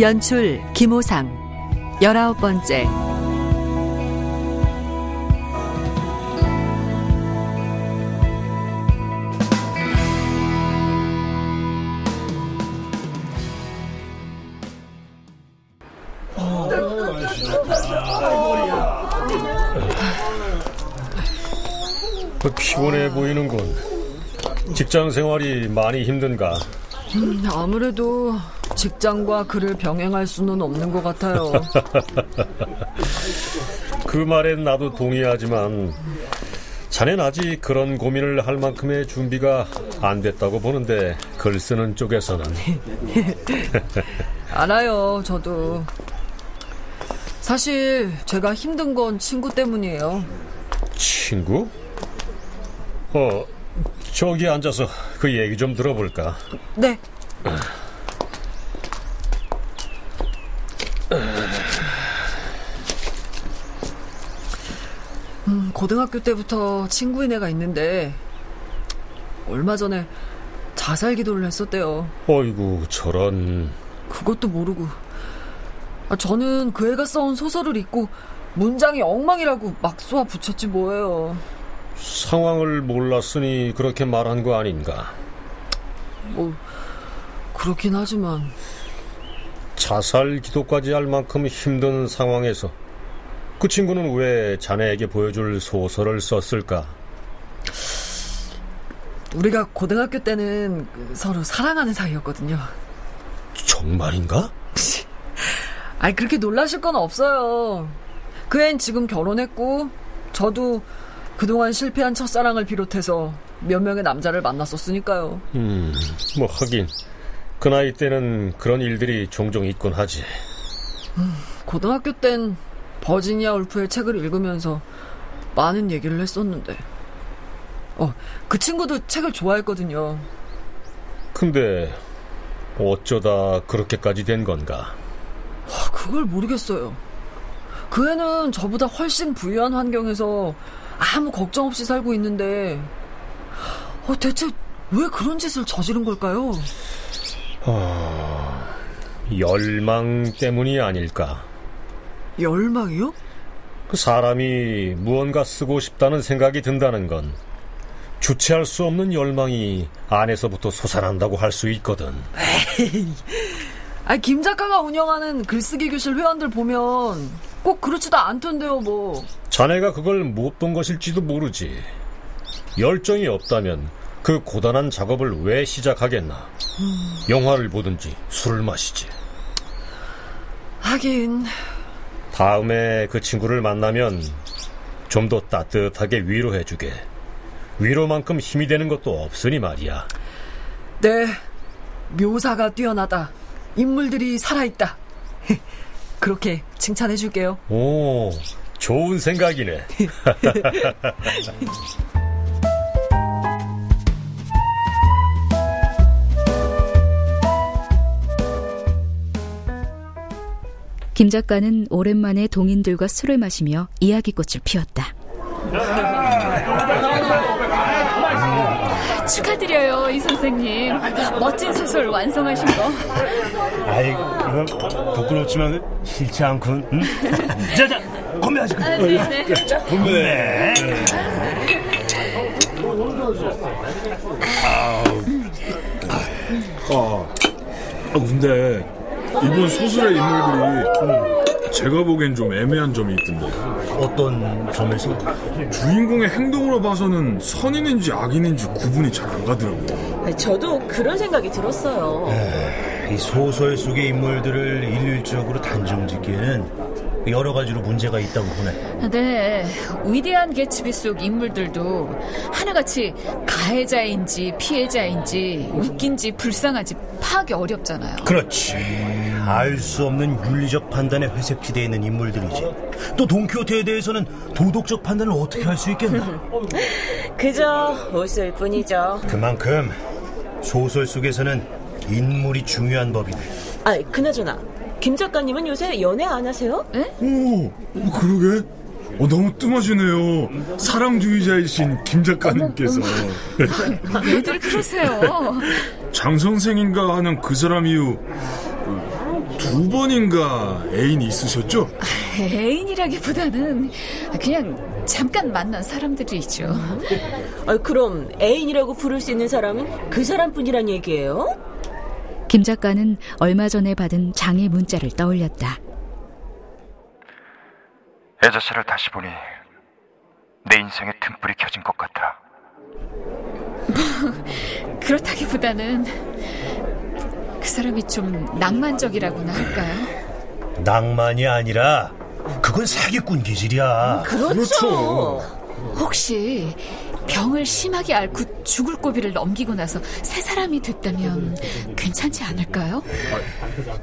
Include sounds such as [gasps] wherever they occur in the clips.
연출 김호상 열아홉 번째 그 피곤해 보이는군. 직장 생활이 많이 힘든가? 음, 아무래도 직장과 그를 병행할 수는 없는 것 같아요. [laughs] 그 말엔 나도 동의하지만 자넨 아직 그런 고민을 할 만큼의 준비가 안 됐다고 보는데 글 쓰는 쪽에서는 [laughs] 알아요, 저도. 사실 제가 힘든 건 친구 때문이에요. 친구? 어, 저기 앉아서 그 얘기 좀 들어볼까? 네. [laughs] 고등학교 때부터 친구인 애가 있는데 얼마 전에 자살 기도를 했었대요. 어이구 저런 그것도 모르고 아, 저는 그 애가 써온 소설을 읽고 문장이 엉망이라고 막 쏘아 붙였지 뭐예요. 상황을 몰랐으니 그렇게 말한 거 아닌가? 뭐 그렇긴 하지만 자살 기도까지 할 만큼 힘든 상황에서 그 친구는 왜 자네에게 보여줄 소설을 썼을까? 우리가 고등학교 때는 서로 사랑하는 사이였거든요. 정말인가? [laughs] 아니 그렇게 놀라실 건 없어요. 그 애는 지금 결혼했고 저도 그동안 실패한 첫사랑을 비롯해서 몇 명의 남자를 만났었으니까요. 음, 뭐 하긴 그 나이 때는 그런 일들이 종종 있곤 하지. 음, 고등학교 땐 버지니아 울프의 책을 읽으면서 많은 얘기를 했었는데. 어, 그 친구도 책을 좋아했거든요. 근데 어쩌다 그렇게까지 된 건가? 아, 그걸 모르겠어요. 그 애는 저보다 훨씬 부유한 환경에서 아무 걱정 없이 살고 있는데 어, 대체 왜 그런 짓을 저지른 걸까요? 어... 열망 때문이 아닐까? 열망이요? 그 사람이 무언가 쓰고 싶다는 생각이 든다는 건 주체할 수 없는 열망이 안에서부터 솟아난다고 할 수 있거든. 아, 김 작가가 운영하는 글쓰기 교실 회원들 보면 꼭 그렇지도 않던데요, 뭐. 자네가 그걸 못 본 것일지도 모르지. 열정이 없다면 그 고단한 작업을 왜 시작하겠나? 음. 영화를 보든지 술을 마시지. 하긴. 다음에 그 친구를 만나면 좀 더 따뜻하게 위로해주게. 위로만큼 힘이 되는 것도 없으니 말이야. 네. 묘사가 뛰어나다. 인물들이 살아있다. [laughs] 그렇게 칭찬해줄게요. 오, 좋은 생각이네. [laughs] 김 작가는 오랜만에 동인들과 술을 마시며 이야기꽃을 피웠다. 축하드려요, 이 선생님. 멋진 소설 완성하신 거. 아이, 이건 부끄럽지만 싫지 않군. 응? [laughs] 자 자, 건배하자. 아, 네, 네. 자, 건배. 아, 아, 근데 이번 소설의 인물들이 음, 제가 보기엔 좀 애매한 점이 있던데. 어떤 점에서? 주인공의 행동으로 봐서는 선인인지 악인인지 구분이 잘 안 가더라고요. 저도 그런 생각이 들었어요. 이 소설 속의 인물들을 일률적으로 단정 짓기에는 여러 가지로 문제가 있다고 보네. 네, 위대한 개츠비 속 인물들도 하나같이 가해자인지 피해자인지 웃긴지 불쌍한지 파악이 어렵잖아요. 그렇지. 알 수 없는 윤리적 판단의 회색지대에 있는 인물들이지. 또 돈키호테에 대해서는 도덕적 판단을 어떻게 할 수 있겠나? [laughs] 그저 웃을 뿐이죠. 그만큼 소설 속에서는 인물이 중요한 법이네. 아, 그나저나 김 작가님은 요새 연애 안 하세요? 오, 어, 그러게. 어, 너무 뜸하시네요. 사랑주의자이신 김 작가님께서. 왜들 그러세요? [laughs] 장 선생인가 하는 그 사람 이후 그두 번인가 애인이 있으셨죠? 애인이라기보다는 그냥 잠깐 만난 사람들이죠. 아, 그럼 애인이라고 부를 수 있는 사람은 그 사람뿐이란 얘기예요? 김 작가는 얼마 전에 받은 장의 문자를 떠올렸다. 애자씨를 다시 보니 내 인생에 틈불이 켜진 것 같아. [laughs] 그렇다기보다는 그 사람이 좀 낭만적이라고나 할까요? 낭만이 아니라 그건 사기꾼 기질이야. 그렇죠. 혹시 병을 심하게 앓고 죽을 고비를 넘기고 나서 새 사람이 됐다면 괜찮지 않을까요?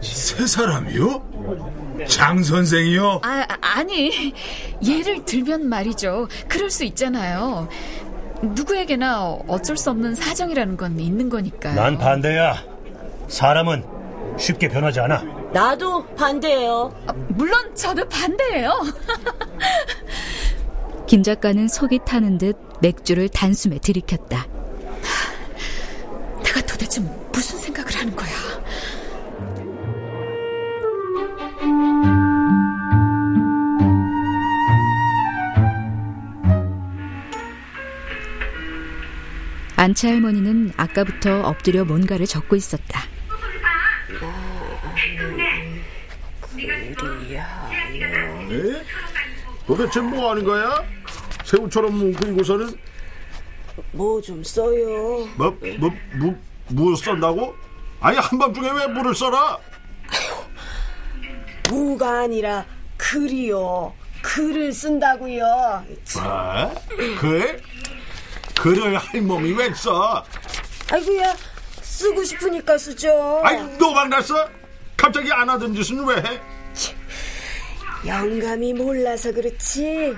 세 사람이요? 장 선생이요? 아, 아니, 예를 들면 말이죠. 그럴 수 있잖아요. 누구에게나 어쩔 수 없는 사정이라는 건 있는 거니까요. 난 반대야. 사람은 쉽게 변하지 않아. 나도 반대예요. 아, 물론 저도 반대예요. [laughs] 김 작가는 속이 타는 듯 맥주를 단숨에 들이켰다. 내가 도대체 무슨 생각을 하는 거야? 안차 할머니는 아까부터 엎드려 뭔가를 적고 있었다. 에? 도대체 뭐 하는 거야? 새우처럼 뭉클고서는 뭐 좀 써요. 뭐, 뭐, 뭐, 뭐 쓴다고? 아니 한밤중에 왜 물을 써라? 무가 아니라 글이요. 글을 쓴다고요. 뭐? 글? 글을 할멈이 왜 써? 아이고야 쓰고 싶으니까 쓰죠. 아이 너 만났어? 갑자기 안 하던 짓은 왜 해? 영감이 몰라서 그렇지.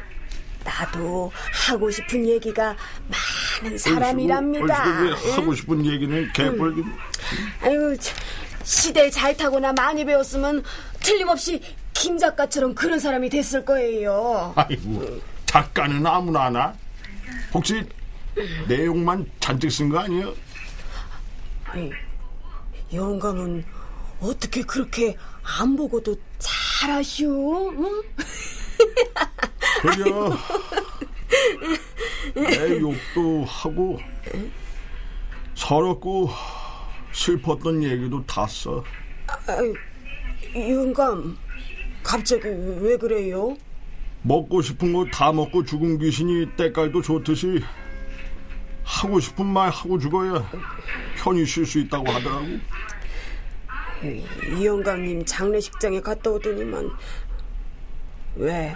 나도 하고 싶은 얘기가 많은 사람이랍니다. 왜 하고 싶은 얘기는 개뿔기. 아이고 참, 시대를 잘 타거나 많이 배웠으면 틀림없이 김 작가처럼 그런 사람이 됐을 거예요. 아이고 작가는 아무나 하나? 혹시 내용만 잔뜩 쓴 거 아니야? 아이, 영감은 어떻게 그렇게 안 보고도 잘하시오? 응? 그려 내 욕도 하고 서럽고 슬펐던 얘기도 다 써. 영감 갑자기 왜 그래요? 먹고 싶은 거 다 먹고 죽은 귀신이 때깔도 좋듯이 하고 싶은 말 하고 죽어야 편히 쉴 수 있다고 하더라고. 이, 이 영감님 장례식장에 갔다 오더니만 왜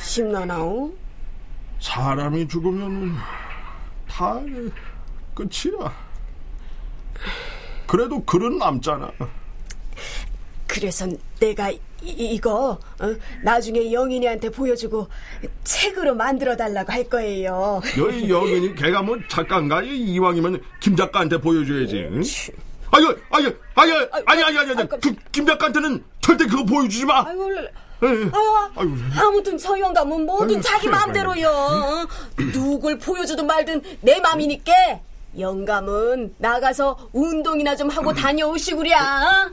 심나나오? 사람이 죽으면 다 끝이야. 그래도 글은 남잖아. 그래서 내가 이, 이거 어? 나중에 영인이한테 보여주고 책으로 만들어 달라고 할 거예요. 여기 여기니 걔가 뭐 작가인가? 이왕이면 김 작가한테 보여줘야지. 응? 아유, 아유, 아유, 아니, 아니, 아니, 아니, 그김 작가한테는 절대 그거 보여주지 마. 아유, 원래, 아유, 아유, 아 무튼 저 영감은 뭐든 자기 마음대로요. 어? 누굴 보여주든 말든 내 맘이니까 영감은 나가서 운동이나 좀 하고 다녀오시구랴.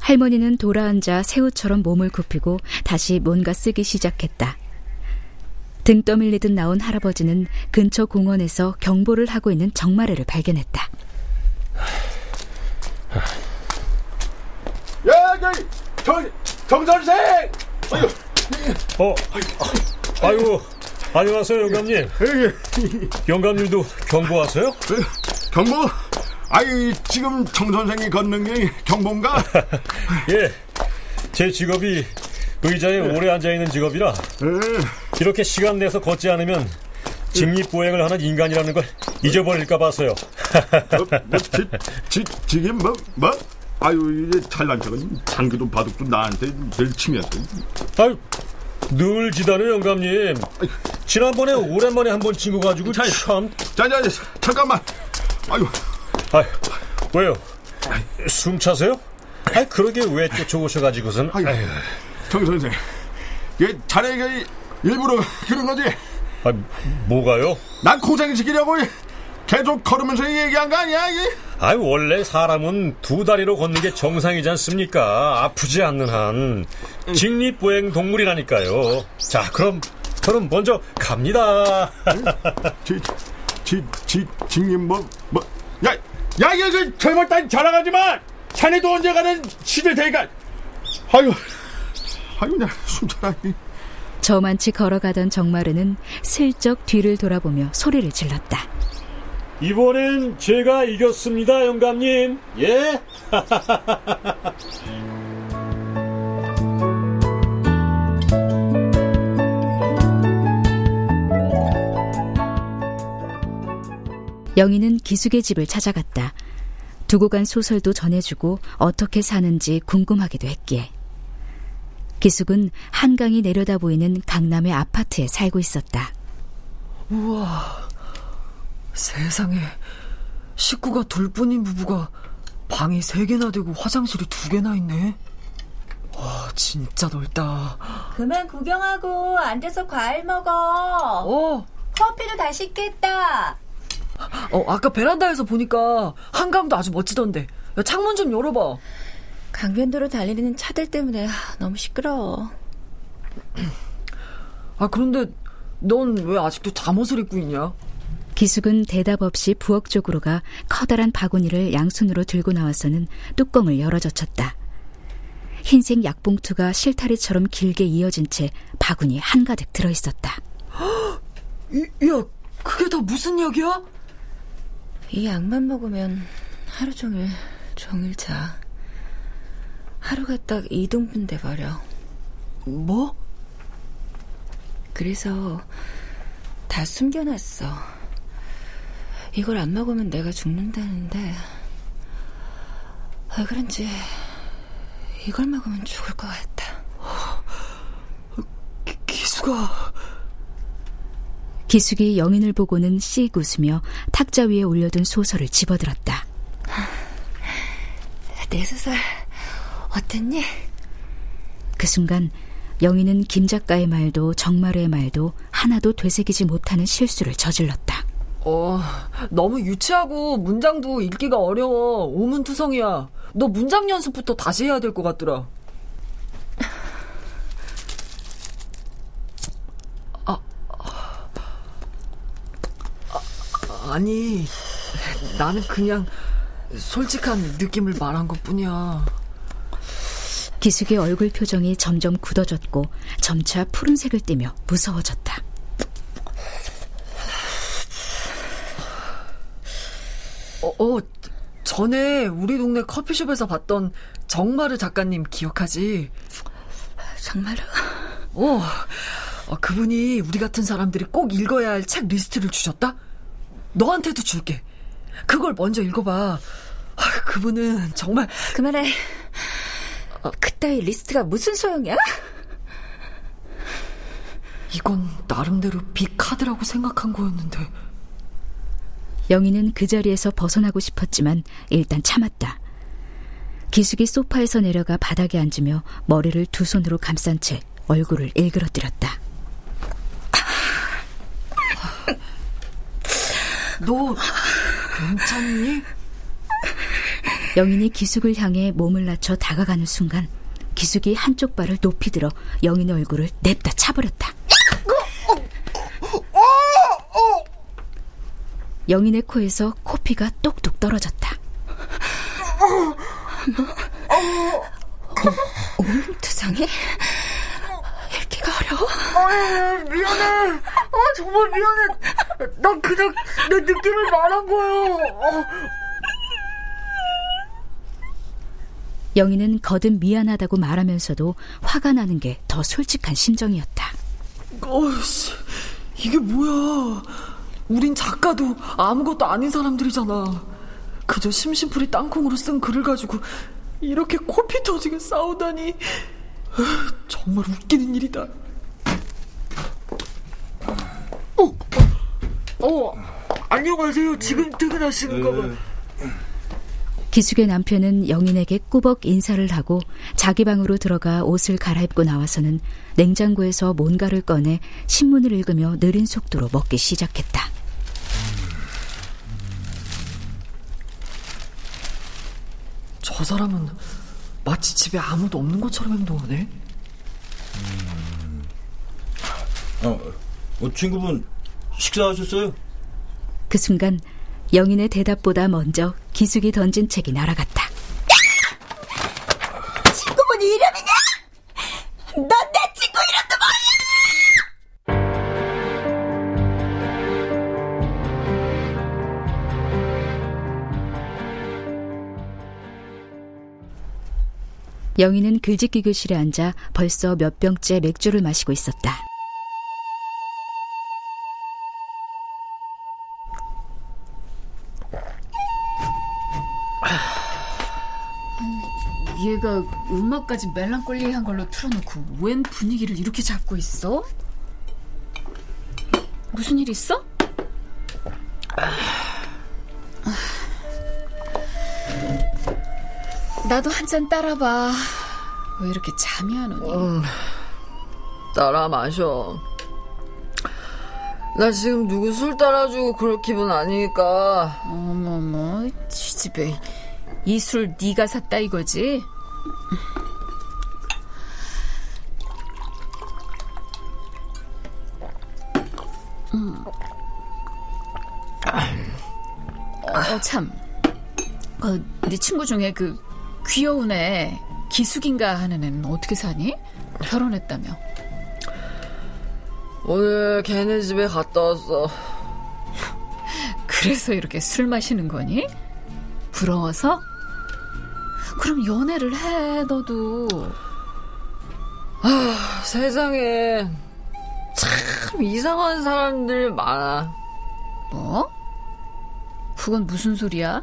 할머니는 돌아앉아 새우처럼 몸을 굽히고 다시 뭔가 쓰기 시작했다. 등 떠밀리듯 나온 할아버지는 근처 공원에서 경보를 하고 있는 정마레를 발견했다. 야, 저기, 정, 정 선생! 아유, 어, 아이고, 안녕하세요, 영감님. 영감님도 경보하세요? 경보? 아이, 지금 정 선생이 걷는 게 경보인가? [laughs] 예, 제 직업이 의자에 오래 앉아있는 직업이라 이렇게 시간 내서 걷지 않으면 직립보행을 하는 인간이라는 걸 잊어버릴까 봐서요. 어, 뭐, 지, 지, 지금 뭐, 뭐? 아유, 이제 잘난 척은 장기도 바둑도 나한테 늘 치면서. 아유, 늘 지다네, 영감님. 지난번에 오랜만에 한 번 친구 가지고 참. 자, 자, 자, 잠깐만. 아유. 아유, 왜요? 숨 차세요? 아이, 그러게 왜 쫓아오셔가지고선. 아유, 정 선생. 얘 자네가 일부러 그런 거지? 아, 뭐가요? 난 고생시키려고 계속 걸으면서 얘기한 거 아니야, 이게? 아이, 원래 사람은 두 다리로 걷는 게 정상이지 않습니까? 아프지 않는 한. 직립보행 동물이라니까요. 자, 그럼, 저는 먼저 갑니다. 지, 지, 지, 직립 뭐, 뭐. 야, 야, 이거 그 젊었다니 자랑하지 마! 자네도 언제 가는 시들 테니까. 아유, 아유, 나 숨차라. 저만치 걸어가던 정마르는 슬쩍 뒤를 돌아보며 소리를 질렀다. 이번엔 제가 이겼습니다, 영감님. 예? [laughs] 영희는 기숙의 집을 찾아갔다. 두고 간 소설도 전해주고 어떻게 사는지 궁금하기도 했기에. 기숙은 한강이 내려다 보이는 강남의 아파트에 살고 있었다. 우와, 세상에 식구가 둘뿐인 부부가 방이 세 개나 되고 화장실이 두 개나 있네. 와, 진짜 넓다. 그만 구경하고 앉아서 과일 먹어. 어. 커피도 다 식겠다. 어, 아까 베란다에서 보니까 한강도 아주 멋지던데. 야, 창문 좀 열어봐. 강변도로 달리는 차들 때문에 너무 시끄러워. 아, 그런데 넌 왜 아직도 잠옷을 입고 있냐? 기숙은 대답 없이 부엌 쪽으로 가 커다란 바구니를 양손으로 들고 나와서는 뚜껑을 열어 젖혔다. 흰색 약봉투가 실타리처럼 길게 이어진 채 바구니 한가득 들어 있었다. [gasps] 야, 그게 다 무슨 약이야? 이 약만 먹으면 하루 종일 종일 자. 하루가 딱 2등분 돼버려. 뭐? 그래서 다 숨겨놨어. 이걸 안 먹으면 내가 죽는다는데 왜 그런지 이걸 먹으면 죽을 것 같아. 기, 기수가... 기숙이 영인을 보고는 씩 웃으며 탁자 위에 올려둔 소설을 집어들었다. 내 소설 어땠니? 그 순간 영희는 김 작가의 말도 정마루의 말도 하나도 되새기지 못하는 실수를 저질렀다. 어, 너무 유치하고 문장도 읽기가 어려워. 오문투성이야. 너 문장 연습부터 다시 해야 될 것 같더라. 아, 아, 아니, 나는 그냥 솔직한 느낌을 말한 것 뿐이야. 기숙의 얼굴 표정이 점점 굳어졌고 점차 푸른색을 띠며 무서워졌다. 어, 어, 전에 우리 동네 커피숍에서 봤던 정마르 작가님 기억하지? 정마르? 어, 어, 그분이 우리 같은 사람들이 꼭 읽어야 할 책 리스트를 주셨다? 너한테도 줄게. 그걸 먼저 읽어봐. 아, 그분은 정말 그만해. 어, 그따위 리스트가 무슨 소용이야? 이건 나름대로 big 카드라고 생각한 거였는데. 영희는 그 자리에서 벗어나고 싶었지만 일단 참았다. 기숙이 소파에서 내려가 바닥에 앉으며 머리를 두 손으로 감싼 채 얼굴을 일그러뜨렸다. [laughs] 너 괜찮니? 영인이 기숙을 향해 몸을 낮춰 다가가는 순간 기숙이 한쪽 발을 높이 들어 영인의 얼굴을 냅다 차버렸다. 영인의 코에서 코피가 똑똑 떨어졌다. 오명투상해? 읽기가 어려워. 아, 미안해. 아, 정말 미안해. 난 그냥 내 느낌을 말한 거예요. 어. 영희는 거듭 미안하다고 말하면서도 화가 나는 게 더 솔직한 심정이었다. 어이씨, 이게 뭐야. 우린 작가도 아무것도 아닌 사람들이잖아. 그저 심심풀이 땅콩으로 쓴 글을 가지고 이렇게 코피 터지게 싸우다니. 정말 웃기는 일이다. 어, 어, 안녕하세요. 지금 퇴근하시는가 봐. 기숙의 남편은 영인에게 꾸벅 인사를 하고 자기 방으로 들어가 옷을 갈아입고 나와서는 냉장고에서 뭔가를 꺼내 신문을 읽으며 느린 속도로 먹기 시작했다. 저 사람은 마치 집에 아무도 없는 것처럼 행동하네. 음. 어, 어, 친구분 식사하셨어요? 그 순간 영인의 대답보다 먼저 기숙이 던진 책이 날아갔다. 영희는 글짓기 교실에 앉아 벌써 몇 병째 맥주를 마시고 있었다. 얘가 음악까지 멜랑콜리한 걸로 틀어놓고 웬 분위기를 이렇게 잡고 있어? 무슨 일 있어? 나도 한 잔 따라봐. 왜 이렇게 잠이 안 오니? 음, 따라 마셔. 나 지금 누구 술 따라주고 그럴 기분 아니니까. 어머머, 지집에 이 술 네가 샀다 이거지? 음. 어, 참. 어, 네 친구 중에 그 귀여운 애 기숙인가 하는 애는 어떻게 사니? 결혼했다며. 오늘 걔네 집에 갔다 왔어. [laughs] 그래서 이렇게 술 마시는 거니? 부러워서? 그럼 연애를 해, 너도. 아, 세상에 참 이상한 사람들 많아. 뭐? 그건 무슨 소리야?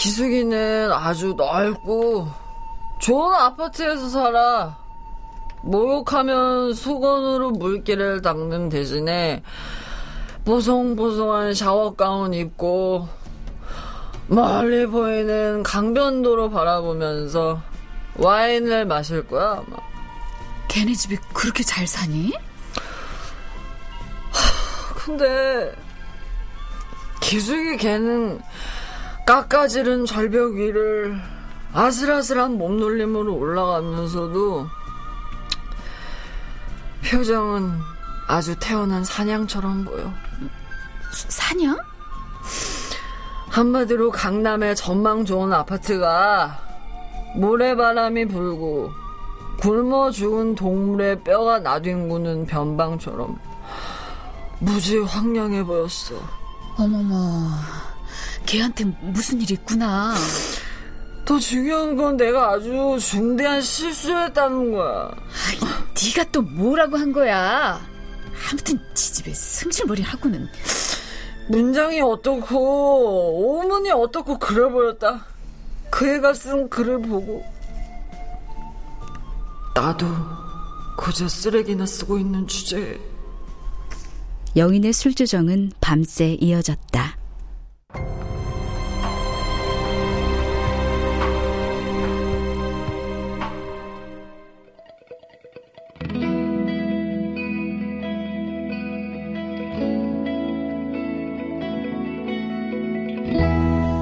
기숙이는 아주 넓고 좋은 아파트에서 살아. 목욕하면 수건으로 물기를 닦는 대신에 보송보송한 샤워 가운 입고 멀리 보이는 강변도로 바라보면서 와인을 마실 거야 아마. 걔네 집이 그렇게 잘 사니? 근데 기숙이 걔는 깎아지른 절벽 위를 아슬아슬한 몸놀림으로 올라가면서도 표정은 아주 태어난 사냥처럼 보여. 사냥? 한마디로 강남의 전망 좋은 아파트가 모래바람이 불고 굶어 죽은 동물의 뼈가 나뒹구는 변방처럼 무지 황량해 보였어. 어머머, 걔한테 무슨 일 있구나. 더 중요한 건 내가 아주 중대한 실수했다는 거야. 아이, 네가 또 뭐라고 한 거야? 아무튼 지집에 승질머리 하고는 문장이 어떻고 오문이 어떻고 그래 버렸다. 그 애가 쓴 글을 보고 나도 그저 쓰레기나 쓰고 있는 주제에 영인의 술주정은 밤새 이어졌다.